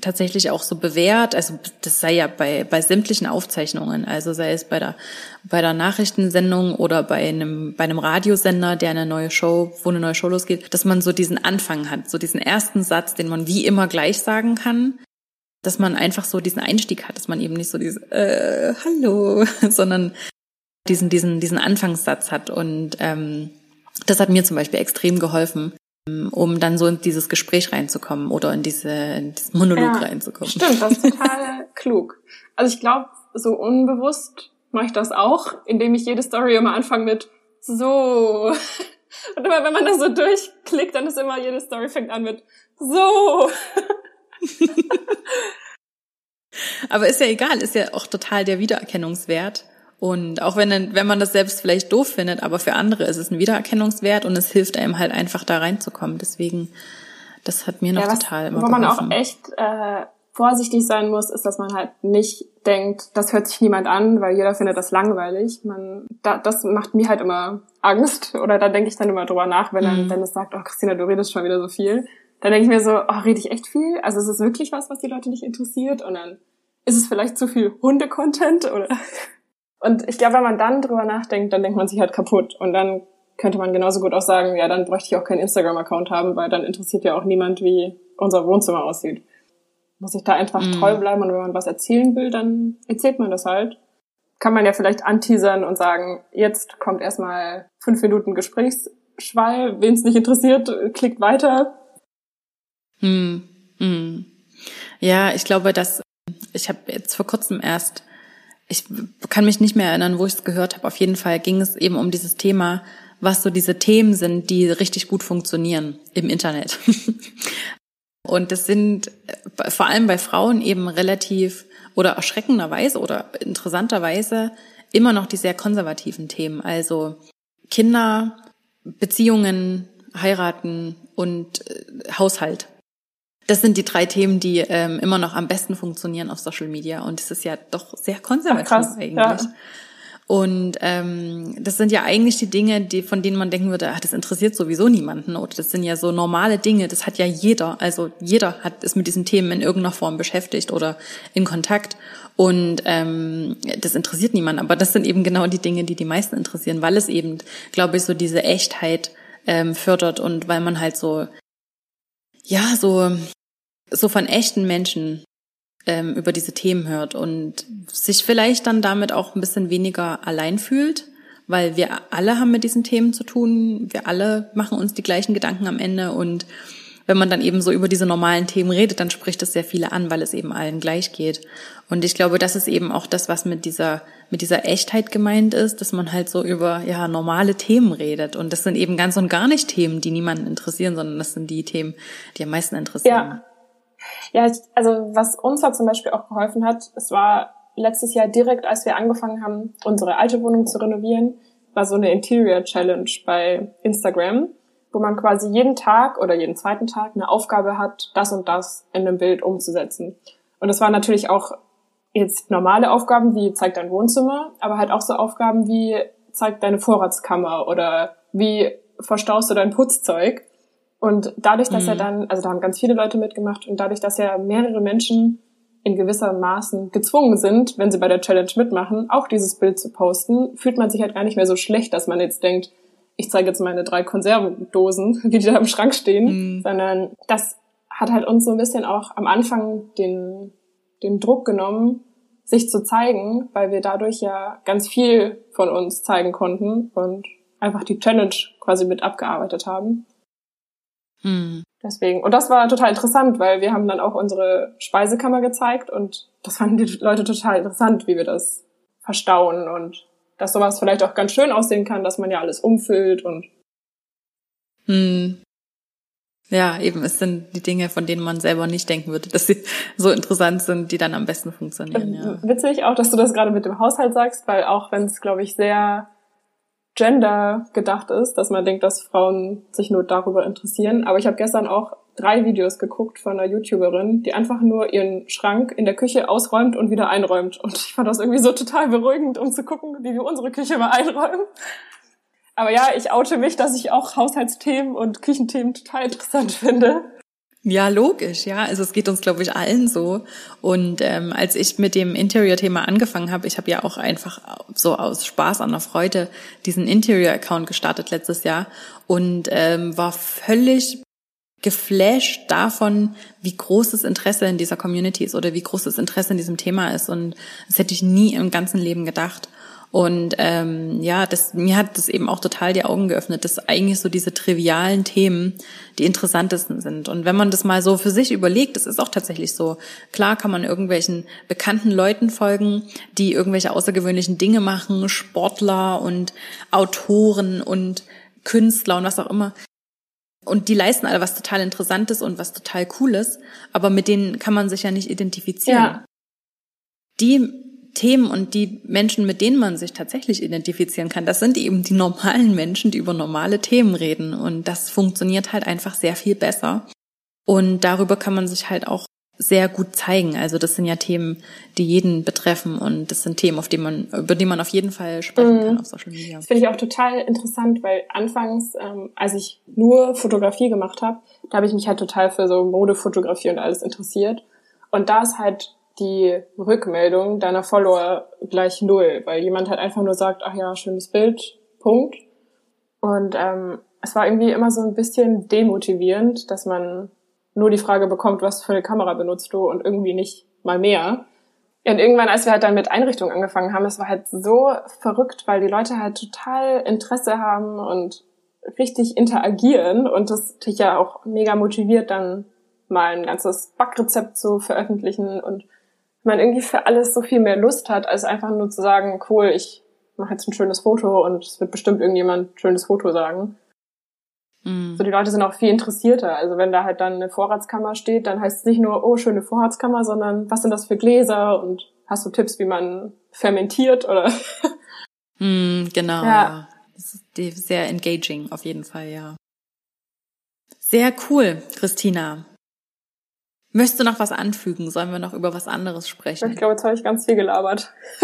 tatsächlich auch so bewährt, also das sei ja bei, bei sämtlichen Aufzeichnungen, also sei es bei der, bei der Nachrichtensendung oder bei einem, bei einem Radiosender, der eine neue Show, wo eine neue Show losgeht, dass man so diesen Anfang hat, so diesen ersten Satz, den man wie immer gleich sagen kann, dass man einfach so diesen Einstieg hat, dass man eben nicht so dieses äh, Hallo, sondern diesen, diesen, diesen Anfangssatz hat. Und ähm, das hat mir zum Beispiel extrem geholfen, um dann so in dieses Gespräch reinzukommen oder in, diese, in diesen Monolog ja, reinzukommen. Stimmt, das ist total klug. Also ich glaube, so unbewusst mache ich das auch, indem ich jede Story immer anfange mit so. Und immer wenn man das so durchklickt, dann ist immer jede Story fängt an mit so. Aber ist ja egal, ist ja auch total der Wiedererkennungswert. Und auch wenn, wenn man das selbst vielleicht doof findet, aber für andere ist es ein Wiedererkennungswert und es hilft einem halt einfach da reinzukommen. Deswegen, das hat mir noch ja, was, total immer Wo man auch echt äh, vorsichtig sein muss, ist, dass man halt nicht denkt, das hört sich niemand an, weil jeder findet das langweilig. Man, da, das macht mir halt immer Angst oder da denke ich dann immer drüber nach, wenn dann mhm. Dennis sagt, oh Christina, du redest schon wieder so viel. Dann denke ich mir so, oh, rede ich echt viel? Also ist es wirklich was, was die Leute nicht interessiert? Und dann ist es vielleicht zu viel Hunde-Content oder und ich glaube, wenn man dann drüber nachdenkt, dann denkt man sich halt kaputt. Und dann könnte man genauso gut auch sagen, ja, dann bräuchte ich auch keinen Instagram-Account haben, weil dann interessiert ja auch niemand, wie unser Wohnzimmer aussieht. Muss ich da einfach mhm. treu bleiben und wenn man was erzählen will, dann erzählt man das halt. Kann man ja vielleicht anteasern und sagen, jetzt kommt erstmal fünf Minuten Gesprächsschwall, wen es nicht interessiert, klickt weiter. Hm. Hm. Ja, ich glaube, dass ich habe jetzt vor kurzem erst ich kann mich nicht mehr erinnern, wo ich es gehört habe. Auf jeden Fall ging es eben um dieses Thema, was so diese Themen sind, die richtig gut funktionieren im Internet. Und das sind äh, vor allem bei Frauen eben relativ oder erschreckenderweise oder interessanterweise immer noch die sehr konservativen Themen. Also Kinder, Beziehungen, heiraten und äh, Haushalt. Das sind die drei Themen, die ähm, immer noch am besten funktionieren auf Social Media. Und es ist ja doch sehr konservativ Ach, krass, eigentlich. Ja. Und ähm, das sind ja eigentlich die Dinge, die, von denen man denken würde, ach, das interessiert sowieso niemanden. Oder das sind ja so normale Dinge, das hat ja jeder. Also jeder hat ist mit diesen Themen in irgendeiner Form beschäftigt oder in Kontakt. Und ähm, das interessiert niemanden. Aber das sind eben genau die Dinge, die die meisten interessieren, weil es eben, glaube ich, so diese Echtheit ähm, fördert und weil man halt so ja, so so von echten Menschen ähm, über diese Themen hört und sich vielleicht dann damit auch ein bisschen weniger allein fühlt, weil wir alle haben mit diesen Themen zu tun, wir alle machen uns die gleichen Gedanken am Ende und wenn man dann eben so über diese normalen Themen redet, dann spricht das sehr viele an, weil es eben allen gleich geht. Und ich glaube, das ist eben auch das, was mit dieser, mit dieser Echtheit gemeint ist, dass man halt so über, ja, normale Themen redet. Und das sind eben ganz und gar nicht Themen, die niemanden interessieren, sondern das sind die Themen, die am meisten interessieren. Ja. Ja, also was uns da zum Beispiel auch geholfen hat, es war letztes Jahr direkt, als wir angefangen haben, unsere alte Wohnung zu renovieren, war so eine Interior Challenge bei Instagram, wo man quasi jeden Tag oder jeden zweiten Tag eine Aufgabe hat, das und das in einem Bild umzusetzen. Und das waren natürlich auch jetzt normale Aufgaben wie zeig dein Wohnzimmer, aber halt auch so Aufgaben wie zeig deine Vorratskammer oder wie verstaust du dein Putzzeug. Und dadurch, dass mhm. er dann, also da haben ganz viele Leute mitgemacht und dadurch, dass ja mehrere Menschen in gewisser Maßen gezwungen sind, wenn sie bei der Challenge mitmachen, auch dieses Bild zu posten, fühlt man sich halt gar nicht mehr so schlecht, dass man jetzt denkt, ich zeige jetzt meine drei Konservendosen, wie die da im Schrank stehen, mhm. sondern das hat halt uns so ein bisschen auch am Anfang den, den Druck genommen, sich zu zeigen, weil wir dadurch ja ganz viel von uns zeigen konnten und einfach die Challenge quasi mit abgearbeitet haben. Mhm. Deswegen. Und das war total interessant, weil wir haben dann auch unsere Speisekammer gezeigt und das fanden die Leute total interessant, wie wir das verstauen und dass sowas vielleicht auch ganz schön aussehen kann, dass man ja alles umfüllt und. Hm. Ja, eben, es sind die Dinge, von denen man selber nicht denken würde, dass sie so interessant sind, die dann am besten funktionieren. Ja. Witzig auch, dass du das gerade mit dem Haushalt sagst, weil auch wenn es, glaube ich, sehr Gender gedacht ist, dass man denkt, dass Frauen sich nur darüber interessieren. Aber ich habe gestern auch drei Videos geguckt von einer YouTuberin, die einfach nur ihren Schrank in der Küche ausräumt und wieder einräumt. Und ich fand das irgendwie so total beruhigend, um zu gucken, wie wir unsere Küche mal einräumen. Aber ja, ich oute mich, dass ich auch Haushaltsthemen und Küchenthemen total interessant finde. Ja, logisch, ja. Also es geht uns, glaube ich, allen so. Und ähm, als ich mit dem Interior-Thema angefangen habe, ich habe ja auch einfach so aus Spaß an der Freude diesen Interior-Account gestartet letztes Jahr und ähm, war völlig geflasht davon, wie groß das Interesse in dieser Community ist oder wie groß das Interesse in diesem Thema ist. Und das hätte ich nie im ganzen Leben gedacht. Und ähm, ja, das, mir hat das eben auch total die Augen geöffnet, dass eigentlich so diese trivialen Themen die interessantesten sind. Und wenn man das mal so für sich überlegt, das ist auch tatsächlich so. Klar kann man irgendwelchen bekannten Leuten folgen, die irgendwelche außergewöhnlichen Dinge machen, Sportler und Autoren und Künstler und was auch immer. Und die leisten alle was total Interessantes und was total Cooles, aber mit denen kann man sich ja nicht identifizieren. Ja. Die Themen und die Menschen, mit denen man sich tatsächlich identifizieren kann, das sind eben die normalen Menschen, die über normale Themen reden. Und das funktioniert halt einfach sehr viel besser. Und darüber kann man sich halt auch sehr gut zeigen. Also das sind ja Themen, die jeden betreffen und das sind Themen, auf die man, über die man auf jeden Fall sprechen kann mhm. auf Social Media. Das finde ich auch total interessant, weil anfangs, ähm, als ich nur Fotografie gemacht habe, da habe ich mich halt total für so Modefotografie und alles interessiert. Und da ist halt die Rückmeldung deiner Follower gleich null, weil jemand halt einfach nur sagt, ach ja, schönes Bild, Punkt. Und ähm, es war irgendwie immer so ein bisschen demotivierend, dass man nur die Frage bekommt, was für eine Kamera benutzt du und irgendwie nicht mal mehr. Und irgendwann, als wir halt dann mit Einrichtungen angefangen haben, es war halt so verrückt, weil die Leute halt total Interesse haben und richtig interagieren und das dich ja auch mega motiviert, dann mal ein ganzes Backrezept zu veröffentlichen und man irgendwie für alles so viel mehr Lust hat, als einfach nur zu sagen, cool, ich mache jetzt ein schönes Foto und es wird bestimmt irgendjemand ein schönes Foto sagen. Mhm. So, die Leute sind auch viel interessierter. Also wenn da halt dann eine Vorratskammer steht, dann heißt es nicht nur, oh, schöne Vorratskammer, sondern was sind das für Gläser und hast du Tipps, wie man fermentiert oder? Mhm, genau, ja. ja. Das ist sehr engaging, auf jeden Fall, ja. Sehr cool, Christina. Möchtest du noch was anfügen? Sollen wir noch über was anderes sprechen? Ich glaube, jetzt habe ich ganz viel gelabert.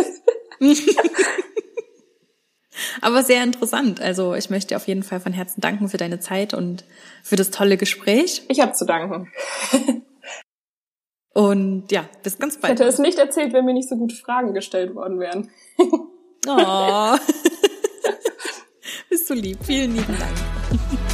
Aber sehr interessant. Also ich möchte dir auf jeden Fall von Herzen danken für deine Zeit und für das tolle Gespräch. Ich habe zu danken. Und ja, bis ganz bald. Ich hätte es nicht erzählt, wenn mir nicht so gute Fragen gestellt worden wären. Oh. Bist du lieb. Vielen lieben Dank.